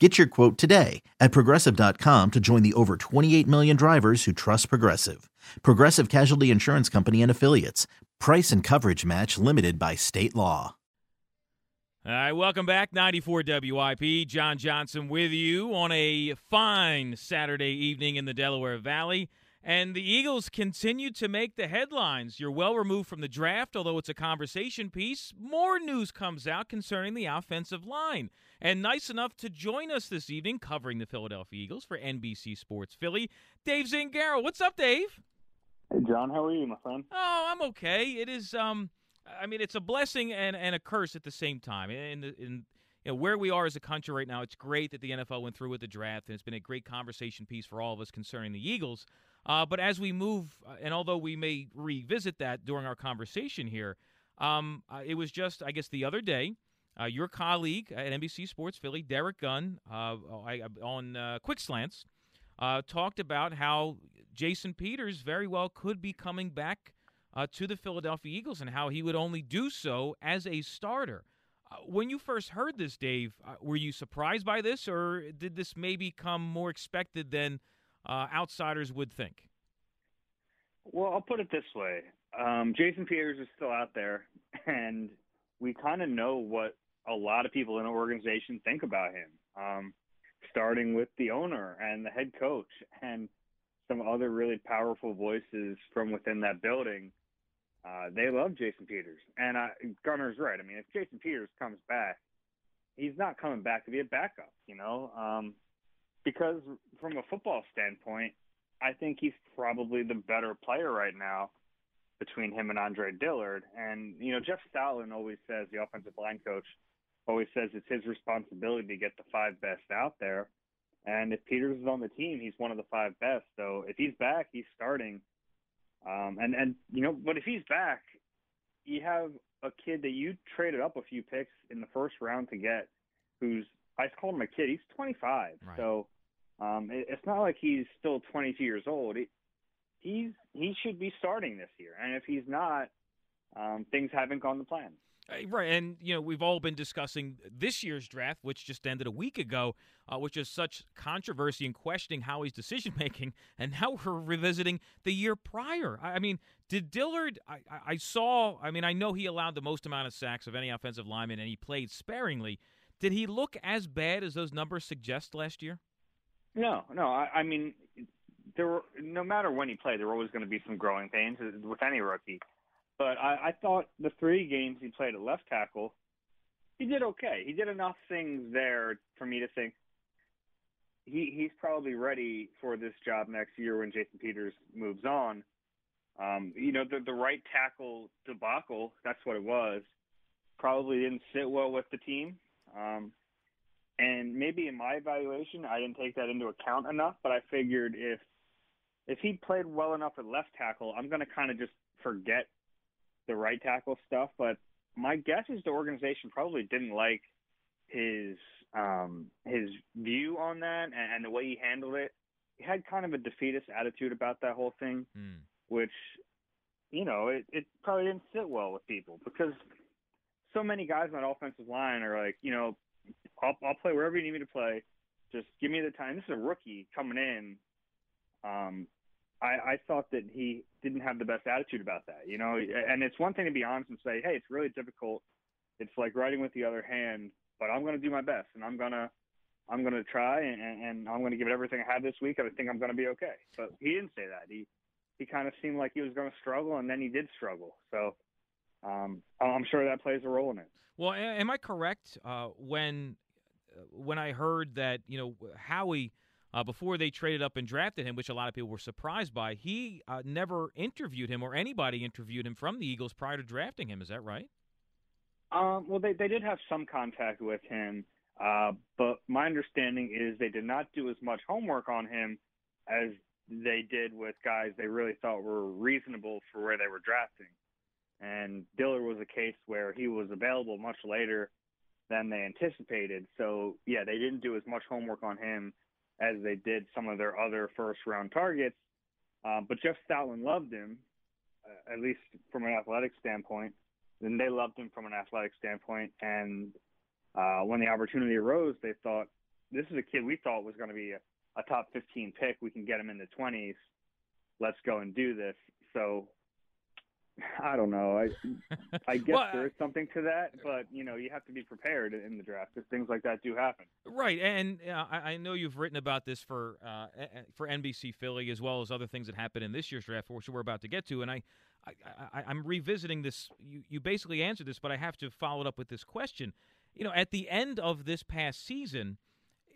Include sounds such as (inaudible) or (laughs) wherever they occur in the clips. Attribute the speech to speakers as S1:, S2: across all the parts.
S1: Get your quote today at progressive.com to join the over 28 million drivers who trust Progressive. Progressive Casualty Insurance Company and Affiliates. Price and coverage match limited by state law.
S2: All right, welcome back. 94 WIP. John Johnson with you on a fine Saturday evening in the Delaware Valley. And the Eagles continue to make the headlines. You're well removed from the draft, although it's a conversation piece. More news comes out concerning the offensive line. And nice enough to join us this evening covering the Philadelphia Eagles for NBC Sports Philly, Dave Zangaro. What's up, Dave?
S3: Hey, John. How are you, my friend?
S2: Oh, I'm okay. It is, um, I mean, it's a blessing and, and a curse at the same time. In, in you know, where we are as a country right now, it's great that the NFL went through with the draft, and it's been a great conversation piece for all of us concerning the Eagles. Uh, but as we move, uh, and although we may revisit that during our conversation here, um, uh, it was just, I guess, the other day – uh, your colleague at NBC Sports Philly, Derrick Gunn, uh, on uh, Quick Slants, uh, talked about how Jason Peters very well could be coming back uh, to the Philadelphia Eagles and how he would only do so as a starter. Uh, when you first heard this, Dave, were you surprised by this, or did this maybe come more expected than outsiders would think?
S3: Well, I'll put it this way: um, Jason Peters is still out there, and we kind of know what a lot of people in the organization think about him, um, starting with the owner and the head coach and some other really powerful voices from within that building. Uh, they love Jason Peters, and Gunner's right. I mean, if Jason Peters comes back, he's not coming back to be a backup, you know, um, because from a football standpoint, I think he's probably the better player right now between him and Andre Dillard. And you know, Jeff Stoutland always says the offensive line coach always says it's his responsibility to get the five best out there. And if Peters is on the team, he's one of the five best. So if he's back, he's starting. Um, and and you know, but if he's back, you have a kid that you traded up a few picks in the first round to get, who's I call him a kid. He's 25, right. so um, it, it's not like he's still 22 years old. It, he's he should be starting this year, and if he's not, um, things haven't gone to plan.
S2: Uh, right, and you know we've all been discussing this year's draft, which just ended a week ago, uh, which is such controversy and questioning Howie's decision making, (laughs) and now we're revisiting the year prior. I, I mean, did Dillard? I, I, saw. I mean, I know he allowed the most amount of sacks of any offensive lineman, and he played sparingly. Did he look as bad as those numbers suggest last year?
S3: No, no. I, I mean, there were no matter when he played, there were always going to be some growing pains with any rookie. But I, I thought the three games he played at left tackle, he did okay. He did enough things there for me to think he he's probably ready for this job next year when Jason Peters moves on. Um, you know, the the right tackle debacle, that's what it was. Probably didn't sit well with the team. Um, and maybe in my evaluation, I didn't take that into account enough. But I figured if if he played well enough at left tackle, I'm going to kind of just forget the right tackle stuff, but my guess is the organization probably didn't like his um, his view on that and, and, the way he handled it. He had kind of a defeatist attitude about that whole thing, mm. which you know it, it probably didn't sit well with people because so many guys on that offensive line are like, you know, I'll, I'll play wherever you need me to play. Just give me the time. This is a rookie coming in. Um, I, I thought that he didn't have the best attitude about that, you know. And it's one thing to be honest and say, hey, it's really difficult. It's like writing with the other hand, but I'm going to do my best, and I'm going to I'm going to try and, and I'm going to give it everything I have this week, and I think I'm going to be okay. But he didn't say that. He he kind of seemed like he was going to struggle, and then he did struggle. So um, I'm sure that plays a role in it.
S2: Well, am I correct uh, when uh, when I heard that you know Howie? Uh, before they traded up and drafted him, which a lot of people were surprised by, he uh, never interviewed him or anybody interviewed him from the Eagles prior to drafting him. Is that right?
S3: Um, well, they, they did have some contact with him, uh, but my understanding is they did not do as much homework on him as they did with guys they really thought were reasonable for where they were drafting. And Diller was a case where he was available much later than they anticipated. So, yeah, they didn't do as much homework on him as they did some of their other first round targets. Uh, but Jeff Stoutland loved him, uh, at least from an athletic standpoint. And they loved him from an athletic standpoint. And uh, when the opportunity arose, they thought, this is a kid we thought was going to be a, a top 15 pick. We can get him in the 20s. Let's go and do this. So I don't know. I (laughs) I guess well, there is something to that, but you know, you have to be prepared in the draft because things like that do happen.
S2: Right, and uh, I, I, know you've written about this for uh, for NBC Philly as well as other things that happened in this year's draft, which we're about to get to. And I, I, I am revisiting this. You you basically answered this, but I have to follow it up with this question. You know, at the end of this past season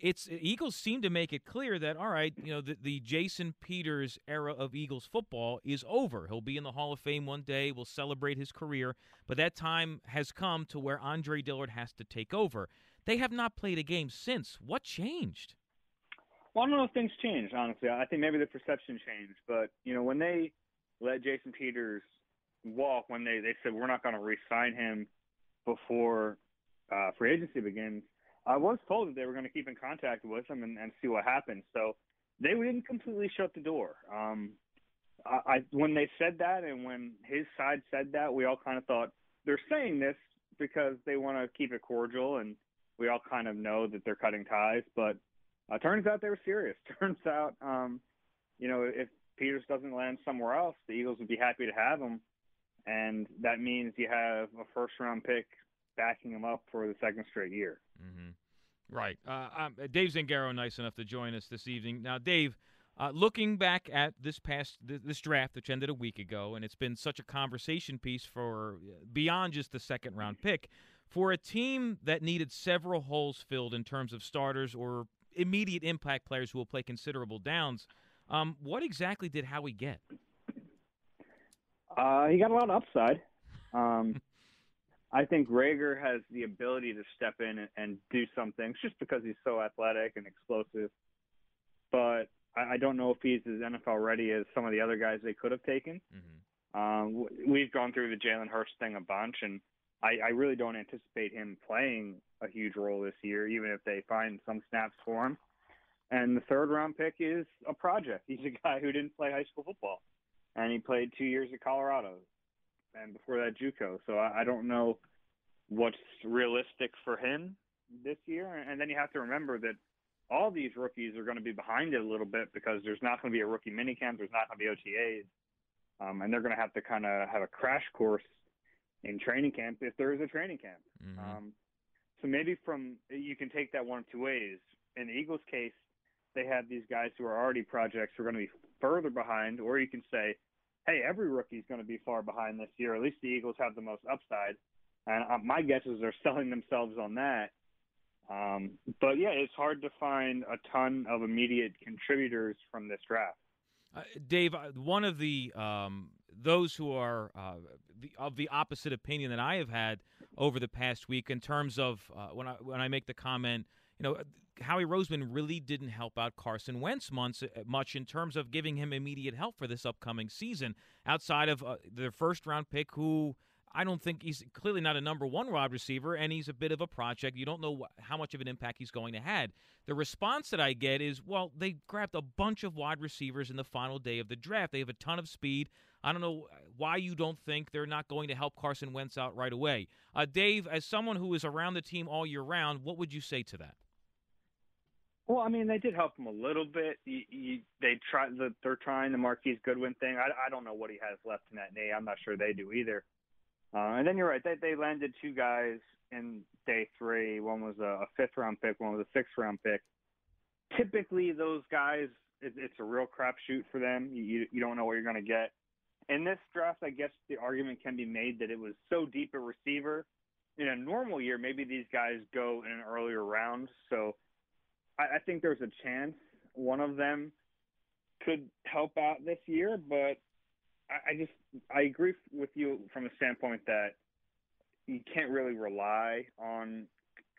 S2: it's Eagles seem to make it clear that all right, you know, the, the Jason Peters era of Eagles football is over. He'll be in the Hall of Fame one day. We'll celebrate his career, but that time has come to where Andre Dillard has to take over. They have not played a game since. What changed?
S3: Well, I don't know if things changed. Honestly, I think maybe the perception changed. But you know, when they let Jason Peters walk, when they they said we're not going to re-sign him before uh, free agency begins I was told that they were going to keep in contact with him and, and see what happens. So they didn't completely shut the door. Um, I, I when they said that and when his side said that, we all kind of thought they're saying this because they want to keep it cordial, and we all kind of know that they're cutting ties. But uh, turns out they were serious. (laughs) Turns out, um, you know, if Peters doesn't land somewhere else, the Eagles would be happy to have him, and that means you have a first round pick backing him up for the second straight year.
S2: Mm-hmm. Right. Uh, um, Dave Zangaro, nice enough to join us this evening. Now, Dave, uh, looking back at this past this draft, which ended a week ago, and it's been such a conversation piece for uh, beyond just the second round pick, for a team that needed several holes filled in terms of starters or immediate impact players who will play considerable downs. Um, what exactly did Howie get?
S3: Uh, he got a lot of upside. Um, (laughs) I think Reagor has the ability to step in and, and do some things just because he's so athletic and explosive. But I, I don't know if he's as NFL ready as some of the other guys they could have taken. Mm-hmm. Um, we've gone through the Jalen Hurts thing a bunch, and I, I really don't anticipate him playing a huge role this year, even if they find some snaps for him. And the third round pick is a project. He's a guy who didn't play high school football, and he played two years at Colorado and before that JUCO. So I, I don't know what's realistic for him this year. And then you have to remember that all these rookies are going to be behind it a little bit because there's not going to be a rookie minicamp, there's not going to be OTAs, um, and they're going to have to kind of have a crash course in training camp if there is a training camp. Mm-hmm. Um, so maybe from you can take that one of two ways. In the Eagles' case, they have these guys who are already projects who are going to be further behind, or you can say, hey, every rookie is going to be far behind this year. At least the Eagles have the most upside, and uh, my guess is they're (laughs) selling themselves on that. Um, but yeah, it's hard to find a ton of immediate contributors from this draft.
S2: Uh, Dave, uh, one of the um, those who are uh, the, of the opposite opinion that I have had over the past week in terms of uh, when I when I make the comment, you know, Howie Roseman really didn't help out Carson Wentz months, uh, much in terms of giving him immediate help for this upcoming season. Outside of uh, their first round pick, who I don't think he's clearly not a number one wide receiver, and he's a bit of a project. You don't know how much of an impact he's going to have. The response that I get is, well, they grabbed a bunch of wide receivers in the final day of the draft. They have a ton of speed. I don't know why you don't think they're not going to help Carson Wentz out right away. Uh, Dave, as someone who is around the team all year round, what would you say to that?
S3: Well, I mean, they did help him a little bit. You, you, they try the, they're trying the Marquise Goodwin thing. I, I don't know what he has left in that knee. I'm not sure they do either. Uh, and then you're right. They they landed two guys in day three. One was a fifth round pick. One was a sixth round pick. Typically, those guys, it, it's a real crapshoot for them. You you don't know what you're going to get. In this draft, I guess the argument can be made that it was so deep a receiver. In a normal year, maybe these guys go in an earlier round. So I, I think there's a chance one of them could help out this year, but I, I just I agree with you from the standpoint that you can't really rely on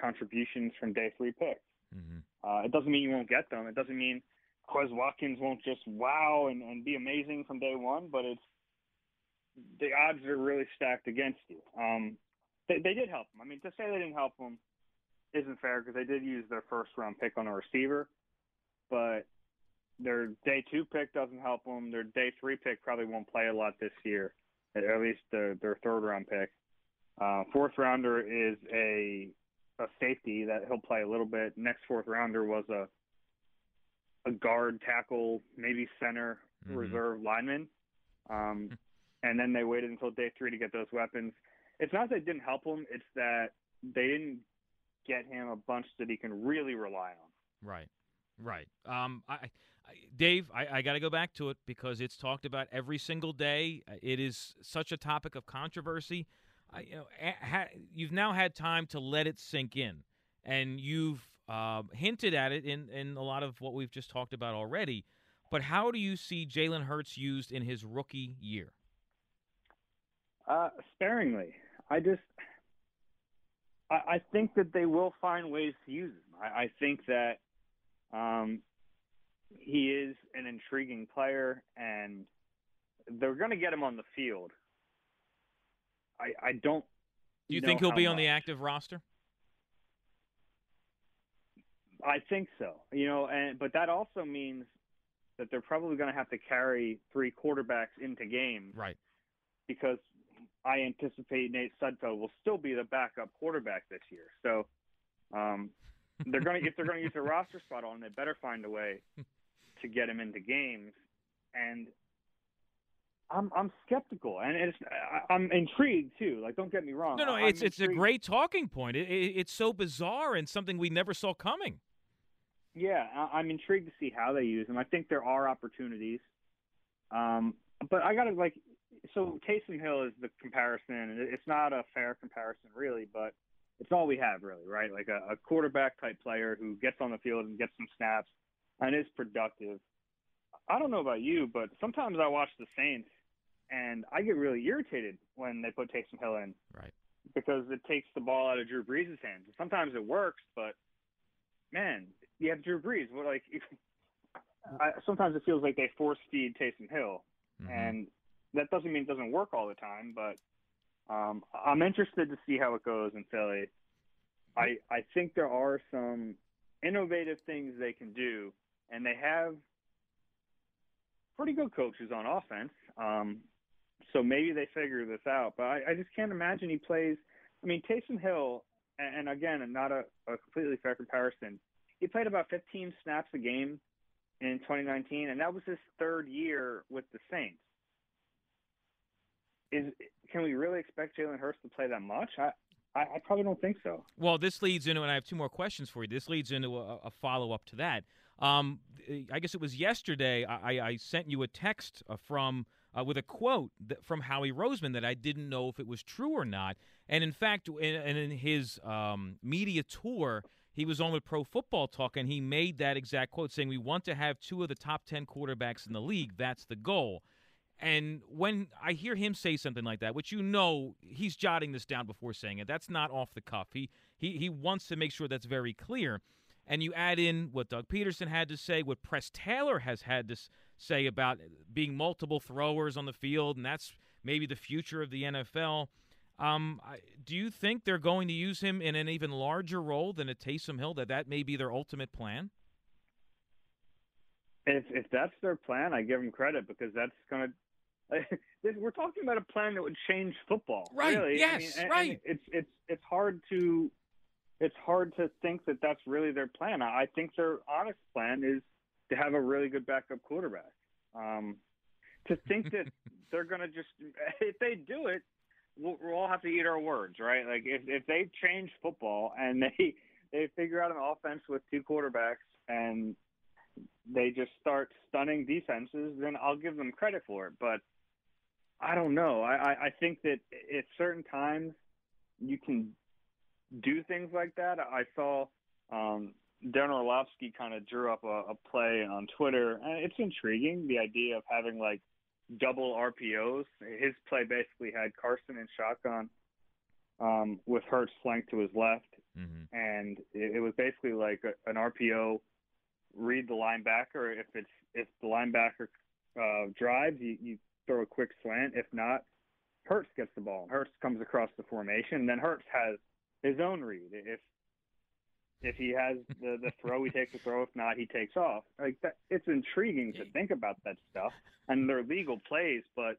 S3: contributions from day three picks. Mm-hmm. Uh, it doesn't mean you won't get them. It doesn't mean Quez Watkins won't just wow and, and be amazing from day one, but it's the odds are really stacked against you. Um, they, they did help him. I mean, to say they didn't help him isn't fair because they did use their first round pick on a receiver, but their day two pick doesn't help them. Their day three pick probably won't play a lot this year, at least their, their third round pick. Uh, fourth rounder is a a safety that he'll play a little bit. Next fourth rounder was a a guard, tackle, maybe center, mm-hmm. reserve lineman. Um, and then they waited until day three to get those weapons. It's not that it didn't help them; it's that they didn't get him a bunch that he can really rely on.
S2: Right, right. Um, I, I Dave, I, I got to go back to it because it's talked about every single day. It is such a topic of controversy. I, you know, ha, you've now had time to let it sink in, and you've uh, hinted at it in in a lot of what we've just talked about already. But how do you see Jalen Hurts used in his rookie year?
S3: Uh, sparingly. I just, I, I think that they will find ways to use him. I, I think that um, he is an intriguing player, and they're going to get him on the field. I, I don't.
S2: Do you think he'll be
S3: much.
S2: on the active roster?
S3: I think so. You know, and but that also means that they're probably going to have to carry three quarterbacks into games,
S2: right?
S3: Because I anticipate Nate Sudfeld will still be the backup quarterback this year. So um, they're going to if they're going to use a (laughs) roster spot on, they better find a way to get him into games. And I'm I'm skeptical, and it's I'm intrigued too. Like, don't get me wrong.
S2: No, no,
S3: I'm
S2: it's it's a great talking point. It, it, it's so bizarre and something we never saw coming.
S3: Yeah, I'm intrigued to see how they use him. I think there are opportunities, um, but I got to like so Taysom Hill is the comparison. It's not a fair comparison, really, but it's all we have, really, right? Like a, a quarterback type player who gets on the field and gets some snaps and is productive. I don't know about you, but sometimes I watch the Saints and I get really irritated when they put Taysom Hill in.
S2: Right.
S3: Because it takes the ball out of Drew Brees' hands. Sometimes it works, but man, you have Drew Brees. What like? (laughs) I, sometimes it feels like they force feed Taysom Hill, mm-hmm. and that doesn't mean it doesn't work all the time, but um, I'm interested to see how it goes in Philly. I I think there are some innovative things they can do, and they have pretty good coaches on offense. Um, so maybe they figure this out. But I, I just can't imagine he plays. I mean, Taysom Hill, and, again, not a, a completely fair comparison. He played about 15 snaps a game in 2019, and that was his third year with the Saints is can we really expect Jalen Hurts to play that much? I, I, I, probably don't think so.
S2: Well, this leads into, and I have two more questions for you. This leads into a, a follow up to that. Um, I guess it was yesterday. I, I sent you a text uh, from uh, with a quote that, from Howie Roseman that I didn't know if it was true or not. And in fact, in, in his um, media tour, he was on with Pro Football Talk, and he made that exact quote, saying, "We want to have two of the top ten quarterbacks in the league. That's the goal." And when I hear him say something like that, which you know he's jotting this down before saying it, that's not off the cuff. He he he wants to make sure that's very clear. And you add in what Doug Pederson had to say, what Press Taylor has had to say about being multiple throwers on the field, and that's maybe the future of the NFL. Um, do you think they're going to use him in an even larger role than a Taysom Hill? That that may be their ultimate plan.
S3: If if that's their plan, I give them credit because that's going (laughs) to we're talking about a plan that would change football.
S2: Right.
S3: Really.
S2: Yes.
S3: I mean,
S2: right.
S3: And it's it's it's hard to it's hard to think that that's really their plan. I think their honest plan is to have a really good backup quarterback. Um, to think that (laughs) they're going to just (laughs) if they do it, we'll, we'll all have to eat our words, right? Like if if they change football and (laughs) they they figure out an offense with two quarterbacks and they just start stunning defenses, then I'll give them credit for it. But I don't know. I, I think that at certain times you can do things like that. I saw um, Darren Orlovsky kind of drew up a, a play on Twitter, and it's intriguing the idea of having like double RPOs. His play basically had Carson in shotgun um, with Hurts flanked to his left, mm-hmm. and it, it was basically like a, an RPO. Read the linebacker. If it's if the linebacker uh, drives, you, you throw a quick slant. If not, Hurts gets the ball. Hurts comes across the formation, and then Hurts has his own read. If if he has the the throw, he takes the throw. If not, he takes off. Like that, it's intriguing to think about that stuff, and they're legal plays, but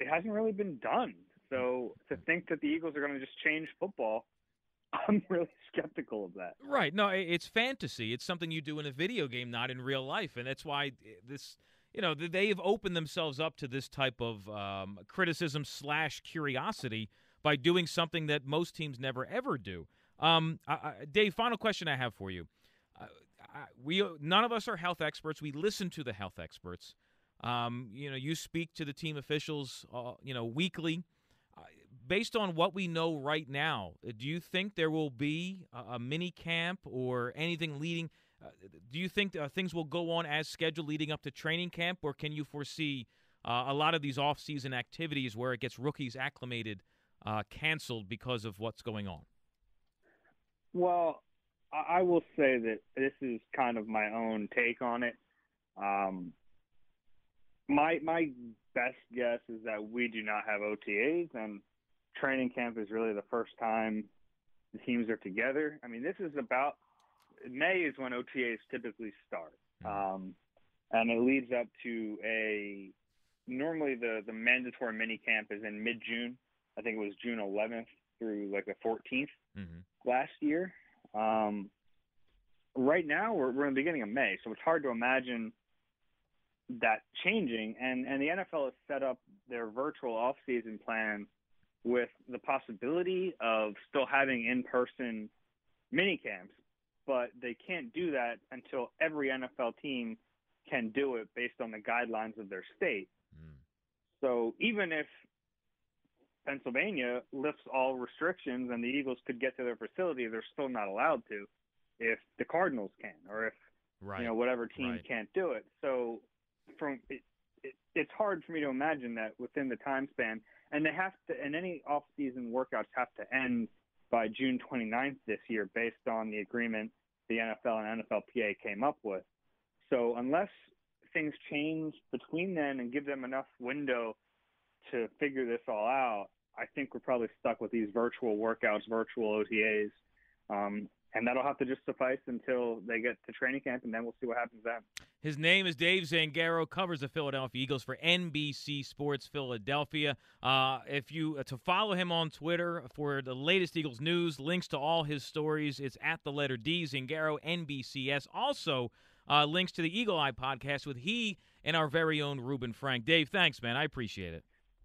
S3: it hasn't really been done. So to think that the Eagles are going to just change football, (laughs) I'm really skeptical of that.
S2: Right? No, it's fantasy. It's something you do in a video game, not in real life, and that's why this. You know, they have opened themselves up to this type of um, criticism slash curiosity by doing something that most teams never ever do. Um, I, I, Dave, final question I have for you. Uh, I, we none of us are health experts. We listen to the health experts. Um, you know, you speak to the team officials, uh, you know, weekly. Uh, based on what we know right now, uh, do you think there will be a, a mini camp or anything leading? Uh, do you think things will go on as scheduled leading up to training camp, or can you foresee a lot of these off-season activities where it gets rookies acclimated canceled because of what's going on?
S3: Well, I will say that this is kind of my own take on it. Um, my my best guess is that we do not have OTAs, and training camp is really the first time the teams are together. I mean, this is about May is when OTAs typically start, um, and it leads up to a normally the the mandatory mini camp is in mid June. I think it was June 11th through like the 14th mm-hmm. last year. Um, right now, we're, we're in the beginning of May, so it's hard to imagine that changing. And, and the NFL has set up their virtual off-season plan with the possibility of still having in-person mini camps, but they can't do that until every NFL team can do it based on the guidelines of their state. Mm. So even if Pennsylvania lifts all restrictions and the Eagles could get to their facility, they're still not allowed to if the Cardinals can or if right. you know whatever team right. can't do it. So from it, it, it's hard for me to imagine that within the time span and they have to and any off-season workouts have to end by June 29th this year based on the agreement the NFL and NFLPA came up with. So unless things change between then and give them enough window to figure this all out, I think we're probably stuck with these virtual workouts, virtual OTAs, um, and that'll have to just suffice until they get to training camp, and then we'll see what happens then.
S2: His name is Dave Zangaro, covers the Philadelphia Eagles for NBC Sports Philadelphia. Uh, if you uh, to follow him on Twitter for the latest Eagles news, links to all his stories, it's at the letter D Zangaro NBCS. Also, uh, links to the Eagle Eye podcast with he and our very own Reuben Frank. Dave, thanks, man. I appreciate it.